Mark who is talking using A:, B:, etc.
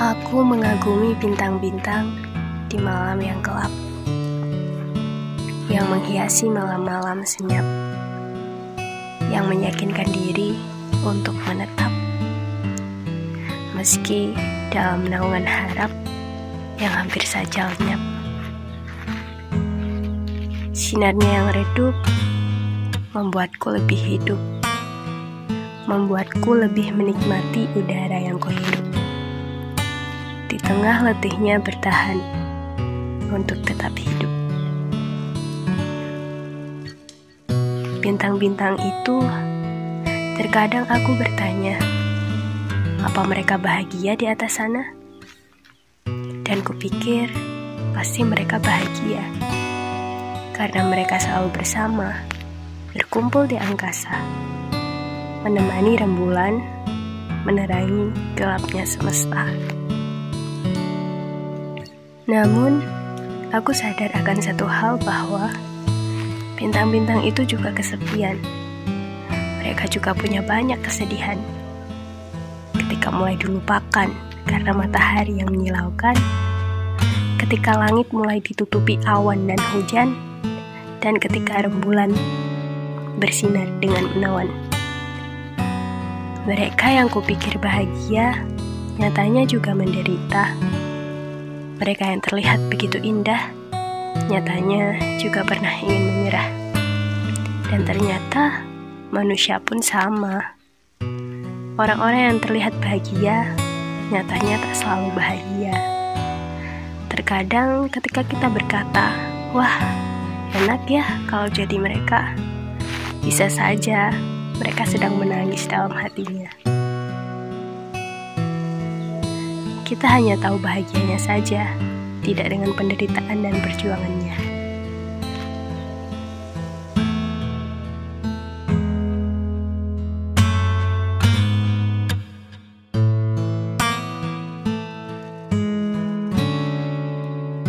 A: Aku mengagumi bintang-bintang di malam yang gelap, yang menghiasi malam-malam senyap, yang meyakinkan diri untuk menetap, meski dalam naungan harap yang hampir saja lenyap. Sinarnya yang redup membuatku lebih hidup, membuatku lebih menikmati udara yang di tengah letihnya bertahan untuk tetap hidup. Bintang-bintang itu terkadang aku bertanya, apa mereka bahagia di atas sana? Dan kupikir pasti mereka bahagia karena mereka selalu bersama, berkumpul di angkasa, menemani rembulan, menerangi gelapnya semesta. Namun, aku sadar akan satu hal bahwa bintang-bintang itu juga kesepian. Mereka juga punya banyak kesedihan. Ketika mulai dilupakan karena matahari yang menyilaukan, ketika langit mulai ditutupi awan dan hujan, dan ketika rembulan bersinar dengan menawan. Mereka yang kupikir bahagia, nyatanya juga menderita mereka yang terlihat begitu indah, nyatanya juga pernah ingin menyerah. Dan ternyata manusia pun sama. Orang-orang yang terlihat bahagia, nyatanya tak selalu bahagia. Terkadang ketika kita berkata, wah enak ya kalau jadi mereka, bisa saja mereka sedang menangis dalam hatinya. Kita hanya tahu bahagianya saja, tidak dengan penderitaan dan perjuangannya.